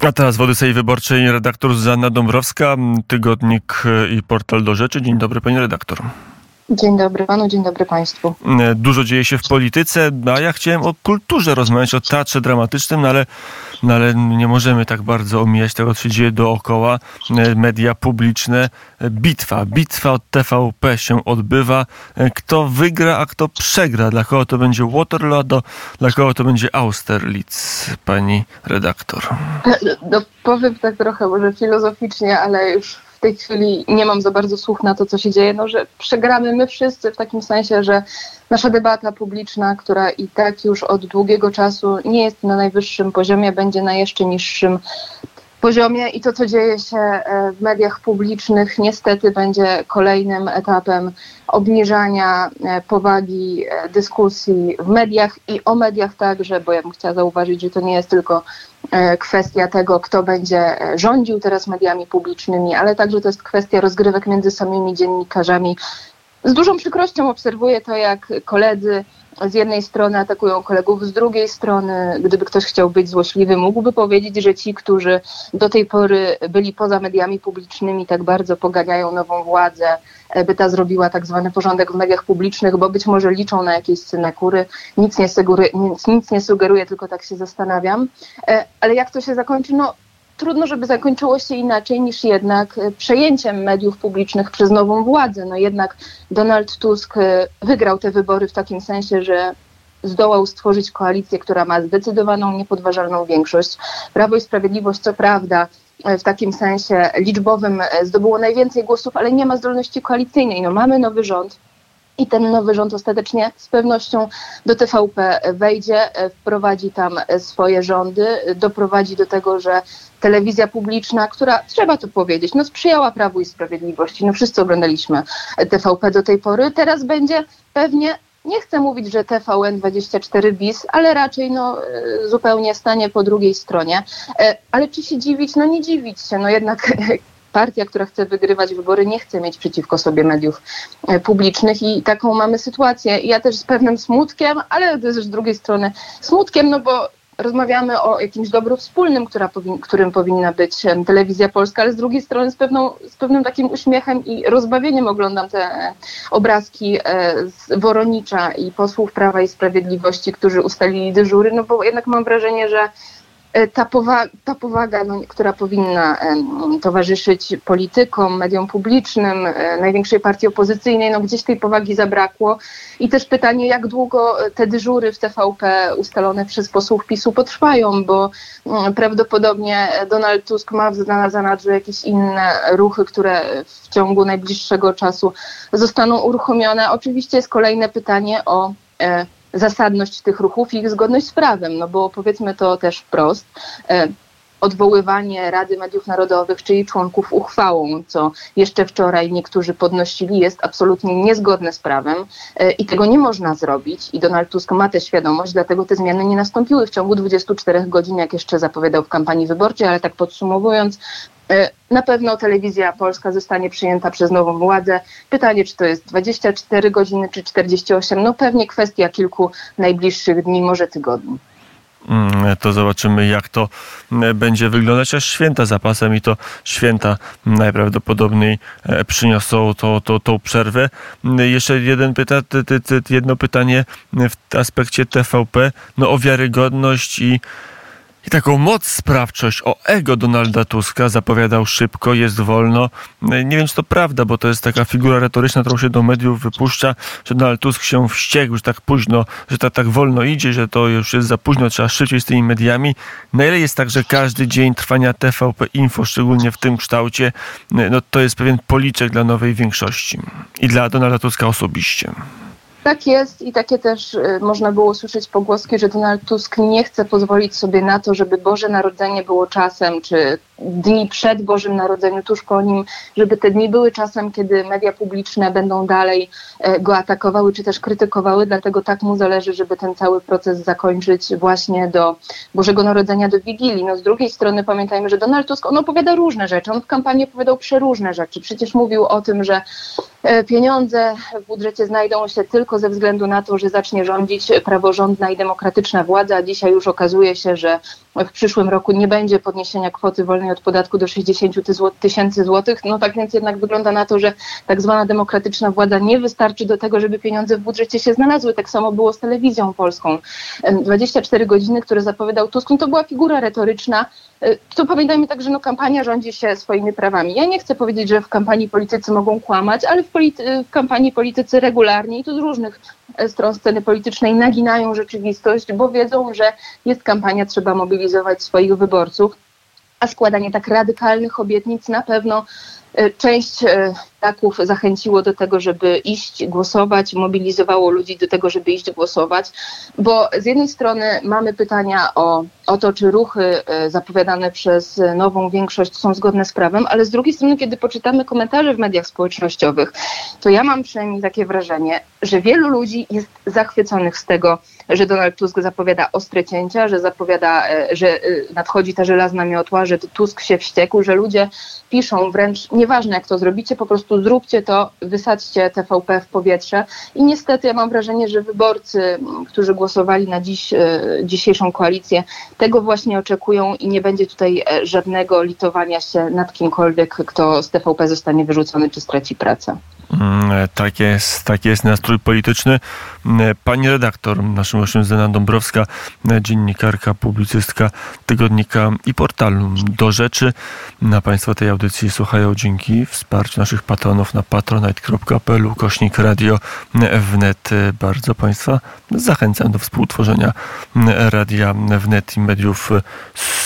A teraz w Odysei Wyborczej redaktor Zuzanna Dąbrowska, tygodnik i portal do rzeczy. Dzień dobry pani redaktor. Dzień dobry panu, dzień dobry państwu. E, dużo dzieje się w polityce, a ja chciałem o kulturze rozmawiać, o teatrze dramatycznym, no ale, no ale nie możemy tak bardzo omijać tego, co się dzieje dookoła. E, media publiczne, e, bitwa, bitwa od TVP się odbywa. Kto wygra, a kto przegra? Dla kogo to będzie Waterloo, dla kogo to będzie Austerlitz, pani redaktor? No, powiem tak trochę może filozoficznie, ale już w tej chwili nie mam za bardzo słuch na to, co się dzieje, no, że przegramy my wszyscy w takim sensie, że nasza debata publiczna, która i tak już od długiego czasu nie jest na najwyższym poziomie, będzie na jeszcze niższym poziomie i to, co dzieje się e, w mediach publicznych, niestety będzie kolejnym etapem obniżania e, powagi e, dyskusji w mediach i o mediach także, bo ja bym chciała zauważyć, że to nie jest tylko kwestia tego, kto będzie rządził teraz mediami publicznymi, ale także to jest kwestia rozgrywek między samymi dziennikarzami. Z dużą przykrością obserwuję to, jak koledzy z jednej strony atakują kolegów, z drugiej strony, gdyby ktoś chciał być złośliwy, mógłby powiedzieć, że ci, którzy do tej pory byli poza mediami publicznymi, tak bardzo poganiają nową władzę, by ta zrobiła tak zwany porządek w mediach publicznych, bo być może liczą na jakieś synekury. Nic nie, nic, nic nie sugeruje, tylko tak się zastanawiam. E, ale jak to się zakończy? No, trudno, żeby zakończyło się inaczej niż jednak e, przejęciem mediów publicznych przez nową władzę. No jednak Donald Tusk e, wygrał te wybory w takim sensie, że zdołał stworzyć koalicję, która ma zdecydowaną, niepodważalną większość. Prawo i Sprawiedliwość, co prawda, e, w takim sensie liczbowym zdobyło najwięcej głosów, ale nie ma zdolności koalicyjnej. No, mamy nowy rząd, i ten nowy rząd ostatecznie z pewnością do TVP wejdzie, wprowadzi tam swoje rządy, doprowadzi do tego, że telewizja publiczna, która, trzeba to powiedzieć, no sprzyjała Prawu i Sprawiedliwości, no wszyscy oglądaliśmy TVP do tej pory, teraz będzie pewnie nie chcę mówić, że TVN24 bis, ale raczej no, zupełnie stanie po drugiej stronie. E, ale czy się dziwić? No nie dziwić się. No jednak partia, która chce wygrywać wybory, nie chce mieć przeciwko sobie mediów e, publicznych i taką mamy sytuację. Ja też z pewnym smutkiem, ale też z drugiej strony smutkiem, no bo rozmawiamy o jakimś dobru wspólnym, powin którym powinna być telewizja polska, ale z drugiej strony z, pewną, z pewnym takim uśmiechem i rozbawieniem oglądam te e, obrazki e, z Woronicza i posłów Prawa i Sprawiedliwości, którzy ustalili dyżury, no bo jednak mam wrażenie, że ta, powaga, ta powaga no, która powinna towarzyszyć politykom, mediom publicznym, e, największej partii opozycyjnej, no gdzieś tej powagi zabrakło. I też pytanie, jak długo te dyżury w TVP ustalone przez posłów PiSu potrwają, bo mm, prawdopodobnie Donald Tusk ma w zanadrzu jakieś inne ruchy, które w ciągu najbliższego czasu zostaną uruchomione. Oczywiście jest kolejne pytanie o e, zasadność tych ruchów i ich zgodność z prawem, no bo powiedzmy to też wprost. E, odwoływanie Rady Mediów Narodowych, czyli członków uchwałą, co jeszcze wczoraj niektórzy podnosili, jest absolutnie niezgodne z prawem e, i tego nie można zrobić. I Donald Tusk ma tę świadomość, dlatego te zmiany nie nastąpiły w ciągu 24 godzin, jak jeszcze zapowiadał w kampanii wyborczej, ale tak podsumowując, na pewno telewizja polska zostanie przyjęta przez nową władzę. Pytanie, czy to jest 24 godziny, czy 48? No pewnie kwestia kilku najbliższych dni, może tygodni. Mm, to zobaczymy, jak to mm, będzie wyglądać. Aż święta zapasem i to święta najprawdopodobniej e, przyniosą to, to, tą przerwę. Mm, jeszcze jeden pyta, jedno pytanie w aspekcie TVP no, o wiarygodność i i taką moc sprawczość o ego Donalda Tuska zapowiadał szybko, jest wolno. Nie wiem, czy to prawda, bo to jest taka figura retoryczna, którą się do mediów wypuszcza, że Donald Tusk się wściekł, że tak późno, że tak, tak wolno idzie, że to już jest za późno, trzeba szybciej z tymi mediami. Na ile jest tak, że każdy dzień trwania TVP Info, szczególnie w tym kształcie, no to jest pewien policzek dla nowej większości i dla Donalda Tuska osobiście. Tak jest i takie też y, można było słyszeć pogłoski, że Donald Tusk nie chce pozwolić sobie na to, żeby Boże Narodzenie było czasem, czy dni przed Bożym Narodzeniem, tuż po nim, żeby te dni były czasem, kiedy media publiczne będą dalej e, go atakowały, czy też krytykowały, dlatego tak mu zależy, żeby ten cały proces zakończyć właśnie do Bożego Narodzenia, do Wigilii. No z drugiej strony pamiętajmy, że Donald Tusk, on opowiada różne rzeczy, on w kampanii opowiadał przeróżne rzeczy. Przecież mówił o tym, że pieniądze w budżecie znajdą się tylko ze względu na to, że zacznie rządzić praworządna i demokratyczna władza, dzisiaj już okazuje się, że w przyszłym roku nie będzie podniesienia kwoty wolnej od podatku do 60 tysięcy złotych. No tak więc jednak wygląda na to, że tak zwana demokratyczna władza nie wystarczy do tego, żeby pieniądze w budżecie się znalazły. Tak samo było z telewizją polską. 24 godziny, które zapowiadał Tusk, no to była figura retoryczna. E, tu pamiętajmy także, no kampania rządzi się swoimi prawami. Ja nie chcę powiedzieć, że w kampanii politycy mogą kłamać, ale w, polity- w kampanii politycy regularnie i to z różnych e, stron sceny politycznej naginają rzeczywistość, bo wiedzą, że jest kampania, trzeba mobilizować swoich wyborców, a składanie tak radykalnych obietnic na pewno e, część Polaków zachęciło do tego, żeby iść głosować, mobilizowało ludzi do tego, żeby iść głosować, bo z jednej strony mamy pytania o, o to, czy ruchy e, zapowiadane przez nową większość są zgodne z prawem, ale z drugiej strony, kiedy poczytamy komentarze w mediach społecznościowych, to ja mam przynajmniej takie wrażenie, że wielu ludzi jest zachwyconych z tego, że Donald Tusk zapowiada ostre cięcia, że zapowiada, e, że e, nadchodzi ta żelazna miotła, że Tusk się wściekł, że ludzie piszą wręcz, nieważne jak to zrobicie, po prostu zróbcie to, wysadźcie TVP w powietrze. I niestety ja mam wrażenie, że wyborcy, którzy głosowali na dziś, e, dzisiejszą koalicję, tego właśnie oczekują i nie będzie tutaj e, żadnego litowania się nad kimkolwiek, kto z TVP zostanie wyrzucony czy straci pracę. Mm, tak jest, tak jest nastrój polityczny. Mm, pani redaktor, naszym gościem Zena Dąbrowska, dziennikarka, publicystka tygodnika i portalu Do Rzeczy. Na Państwa tej audycji słuchają dzięki wsparciu naszych patronów na patronite.pl kośnik radio wnet. Bardzo Państwa zachęcam do współtworzenia radia wnet i mediów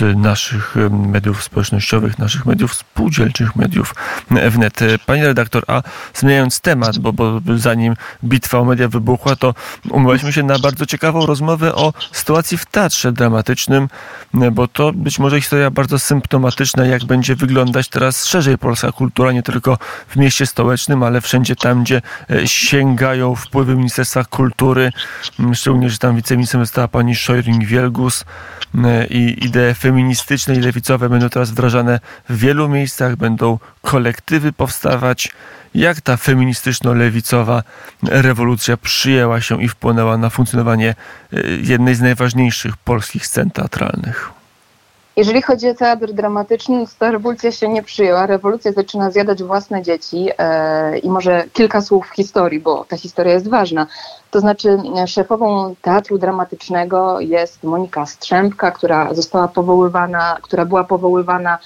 naszych mediów społecznościowych, naszych mediów spółdzielczych, mediów wnet. Pani redaktor, a zmieniając temat, bo, bo zanim bitwa o media wybuchła, to umówiliśmy się na bardzo ciekawą rozmowę o sytuacji w teatrze dramatycznym, bo to być może historia bardzo symptomatyczna, jak będzie wyglądać teraz szerzej polska kultura, nie tylko w mieście stołecznym, ale wszędzie tam, gdzie e, sięgają wpływy Ministerstwa Kultury, szczególnie, że tam wiceministrem została pani Szojring-Wielgus i idee feministyczne i lewicowe będą teraz wdrażane w wielu miejscach, będą kolektywy powstawać. Jak ta feministyczno-lewicowa rewolucja przyjęła się i wpłynęła na funkcjonowanie e, jednej z najważniejszych polskich scen teatralnych? Jeżeli chodzi o teatr dramatyczny, to ta rewolucja się nie przyjęła. Rewolucja zaczyna zjadać własne dzieci e, i może kilka słów historii, bo ta historia jest ważna. To znaczy szefową teatru dramatycznego jest Monika Strzępka, która została powoływana, która była powoływana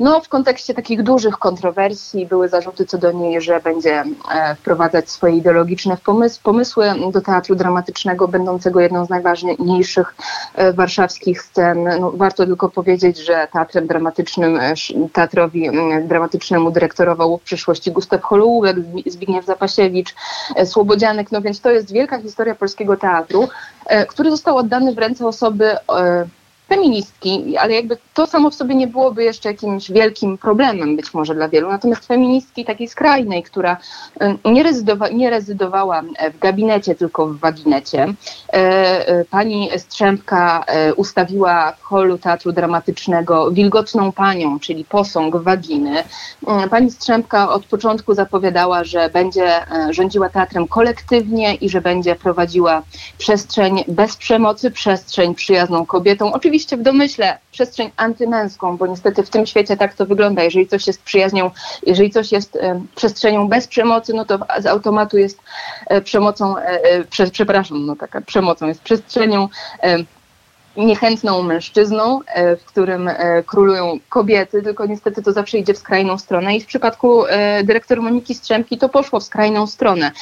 no, w kontekście takich dużych kontrowersji były zarzuty co do niej, że będzie e, wprowadzać swoje ideologiczne pomysły, do teatru dramatycznego, będącego jedną z najważniejszych e, warszawskich scen. No, warto tylko powiedzieć, że teatrem dramatycznym, e, teatrowi dramatycznemu dyrektorował w przyszłości Gustaw Holoubek, Zbigniew Zapasiewicz, Słobodzianek, no więc to jest wielka historia polskiego teatru, który został oddany w ręce osoby feministki, ale jakby to samo w sobie nie byłoby jeszcze jakimś wielkim problemem być może dla wielu. Natomiast feministki takiej skrajnej, która nie, rezydowa nie rezydowała w gabinecie, tylko w waginecie. E, e, pani Strzępka e, ustawiła w holu Teatru Dramatycznego wilgotną panią, czyli posąg waginy. Pani Strzępka od początku zapowiadała, że będzie rządziła teatrem kolektywnie i że będzie prowadziła przestrzeń bez przemocy, przestrzeń przyjazną kobietom. Oczywiście oczywiście w domyśle przestrzeń antymęską, bo niestety w tym świecie tak to wygląda. Jeżeli coś jest przyjaźnią, jeżeli coś jest e, przestrzenią bez przemocy, no to z automatu jest e, przemocą, e, prze, przepraszam, no taka przemocą, jest przestrzenią niechętną mężczyzną, w którym królują kobiety, tylko niestety to zawsze idzie w skrajną stronę i w przypadku dyrektor Moniki Strzemki to poszło w skrajną stronę.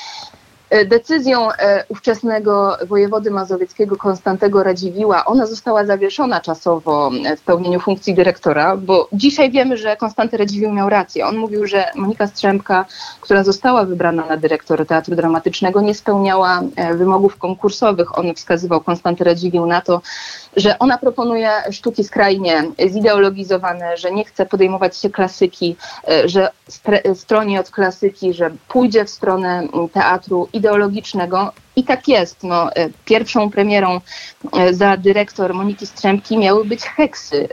E, decyzją e, ówczesnego wojewody mazowieckiego Konstantego Radziwiła, ona została zawieszona czasowo w pełnieniu funkcji dyrektora, bo dzisiaj wiemy, że Konstanty Radziwił miał rację. On mówił, że Monika Strzemka, która została wybrana na dyrektor Teatru Dramatycznego, nie spełniała e, wymogów konkursowych. On wskazywał Konstanty Radziwił na to, że ona proponuje sztuki skrajnie zideologizowane, że nie chce podejmować się klasyki, że stroni od klasyki, że pójdzie w stronę teatru i ideologicznego. I tak jest. No, e, pierwszą premierą e, za dyrektor Moniki Strzemki miały być Heksy,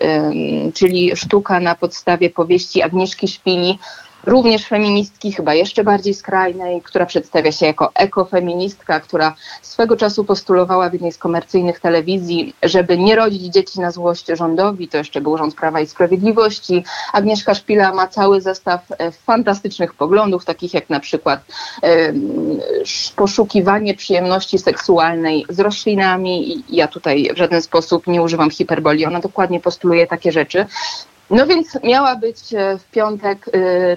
czyli sztuka na podstawie powieści Agnieszki Szpini również feministki, chyba jeszcze bardziej skrajnej, która przedstawia się jako ekofeministka, która swego czasu postulowała w jednej z komercyjnych telewizji, żeby nie rodzić dzieci na złość rządowi, to jeszcze był rząd Prawa i Sprawiedliwości. Agnieszka Szpila ma cały zestaw e, fantastycznych poglądów, takich jak na przykład e, poszukiwanie przyjemności seksualnej z roślinami ja tutaj w żaden sposób nie używam hiperboli, ona dokładnie postuluje takie rzeczy. No więc miała być e, w piątek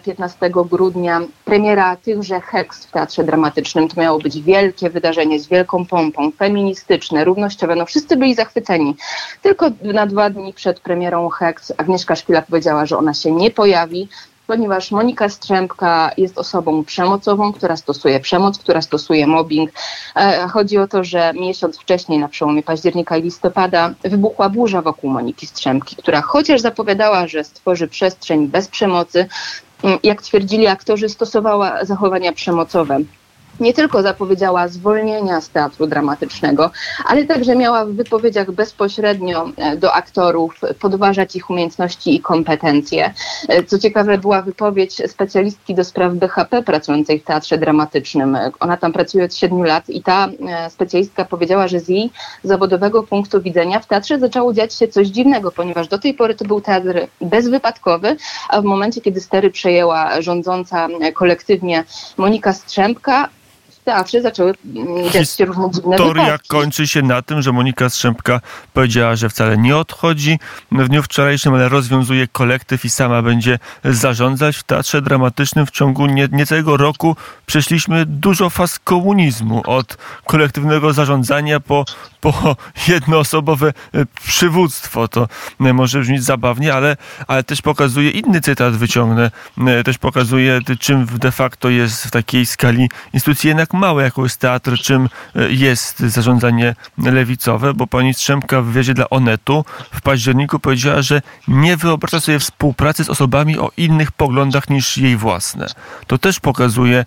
15 e, grudnia premiera tychże Heks w Teatrze Dramatycznym. To miało być wielkie wydarzenie z wielką pompą, feministyczne, równościowe. No wszyscy byli zachwyceni. Tylko na dwa dni przed premierą Heks Agnieszka Szpila powiedziała, że ona się nie pojawi, ponieważ Monika Strzępka jest osobą przemocową, która stosuje przemoc, która stosuje mobbing. E, chodzi o to, że miesiąc wcześniej, na przełomie października i listopada, wybuchła burza wokół Moniki Strzępki, która chociaż zapowiadała, że stworzy przestrzeń bez przemocy, jak twierdzili aktorzy, stosowała zachowania przemocowe nie tylko zapowiedziała zwolnienia z teatru dramatycznego, ale także miała w wypowiedziach bezpośrednio e, do aktorów podważać ich umiejętności i kompetencje. E, co ciekawe, była wypowiedź specjalistki do spraw BHP pracującej w teatrze dramatycznym. Ona tam pracuje od siedmiu lat i ta e, specjalistka powiedziała, że z jej zawodowego punktu widzenia w teatrze zaczęło dziać się coś dziwnego, ponieważ do tej pory to był teatr bezwypadkowy, a w momencie, kiedy stery przejęła rządząca kolektywnie Monika Strzępka, teatrze zaczęły mm, dziać się różne dziwne Historia wypadki. kończy się na tym, że Monika Strzępka powiedziała, że wcale nie odchodzi w dniu wczorajszym, ale rozwiązuje kolektyw i sama będzie zarządzać w teatrze dramatycznym. W ciągu nie, niecałego roku przeszliśmy dużo faz komunizmu. Od kolektywnego zarządzania po, po jednoosobowe e, przywództwo. To e, może brzmieć zabawnie, ale, ale też pokazuje, inny cytat wyciągnę, e, też pokazuje, czym de facto jest w takiej skali instytucji jednak małe, jaką jest teatr, czym e, jest zarządzanie lewicowe, bo pani Strzemka w wywiadzie dla Onetu w październiku powiedziała, że nie wyobraża sobie współpracy z osobami o innych poglądach niż jej własne. To też pokazuje,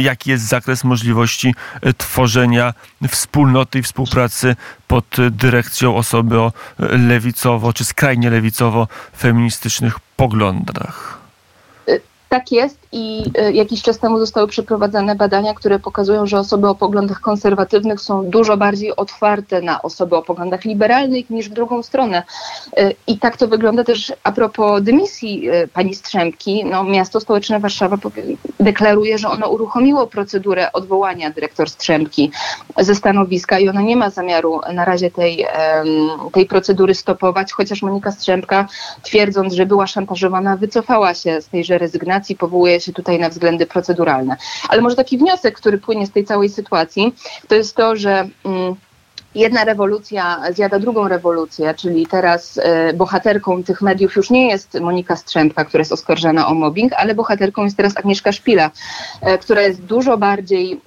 jaki jest zakres możliwości e, tworzenia wspólnoty i współpracy pod dyrekcją osoby o e, lewicowo czy skrajnie lewicowo-feministycznych poglądach. Tak jest i e, jakiś czas temu zostały przeprowadzone badania, które pokazują, że osoby o poglądach konserwatywnych są dużo bardziej otwarte na osoby o poglądach liberalnych niż w drugą stronę. E, I tak to wygląda też a propos dymisji e, pani Strzemki. No, miasto stołeczne Warszawa deklaruje, że ono uruchomiło procedurę odwołania dyrektor Strzemki ze stanowiska i ona nie ma zamiaru na razie tej, tej procedury stopować, chociaż Monika Strzemka twierdząc, że była szantażowana, wycofała się z tejże rezygnacji, powołuje się tutaj na względy proceduralne. Ale może taki wniosek, który płynie z tej całej sytuacji, to jest to, że. Mm, jedna rewolucja zjada drugą rewolucję, czyli teraz y, bohaterką tych mediów już nie jest Monika Strzępka, która jest oskarżana o mobbing, ale bohaterką jest teraz Agnieszka Szpila, y, która jest dużo bardziej y,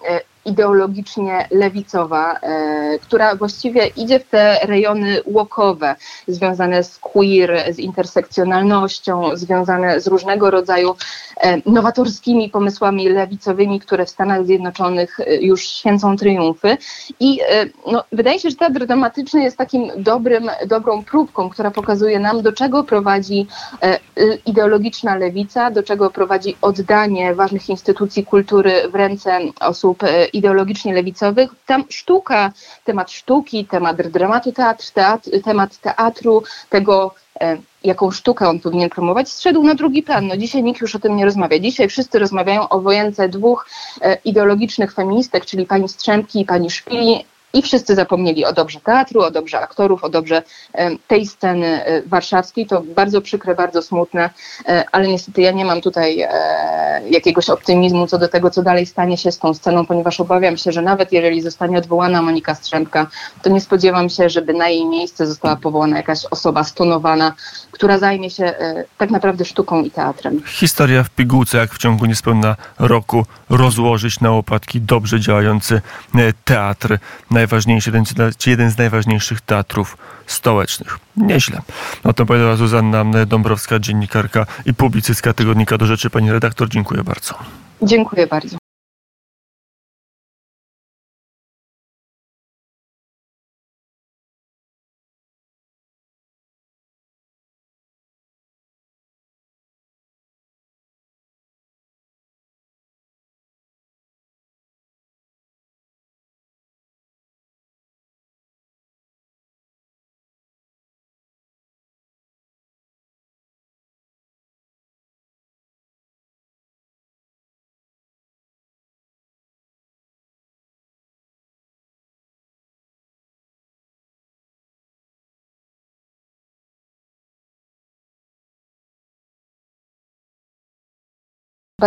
ideologicznie lewicowa, e, która właściwie idzie w te rejony łokowe, związane z queer, z intersekcjonalnością, związane z różnego rodzaju e, nowatorskimi pomysłami lewicowymi, które w Stanach Zjednoczonych e, już święcą triumfy. I no, wydaje się, że teatr dramatyczny jest takim dobrym, dobrą próbką, która pokazuje nam, do czego prowadzi ideologiczna lewica, do czego prowadzi oddanie ważnych instytucji kultury w ręce osób ideologicznie lewicowych, tam sztuka, temat sztuki, temat dramatu teatr, teatr temat teatru, tego e, jaką sztukę on powinien promować, zszedł na drugi plan. No dzisiaj nikt już o tym nie rozmawia. Dzisiaj wszyscy rozmawiają o wojence dwóch e, ideologicznych feministek, czyli pani Strzemki i pani Szpili, i wszyscy zapomnieli o dobrze teatru, o dobrze aktorów, o dobrze tej sceny e, warszawskiej. To bardzo przykre, bardzo smutne, e, ale niestety ja nie mam tutaj e, jakiegoś optymizmu co do tego, co dalej stanie się z tą sceną, ponieważ obawiam się, że nawet jeżeli zostanie odwołana Monika Strzemka, to nie spodziewam się, żeby na jej miejsce została powołana jakaś osoba stonowana, która zajmie się tak naprawdę sztuką i teatrem. Historia w pigułce, jak w ciągu niespełna roku rozłożyć na łopatki dobrze działający teatr najważniejszy, czy jeden z najważniejszych teatrów stołecznych. Nieźle. O tym powiedziała Zuzanna Dąbrowska, dziennikarka i publicystka Tygodnika do Rzeczy. Pani redaktor, dziękuję bardzo. Dziękuję bardzo.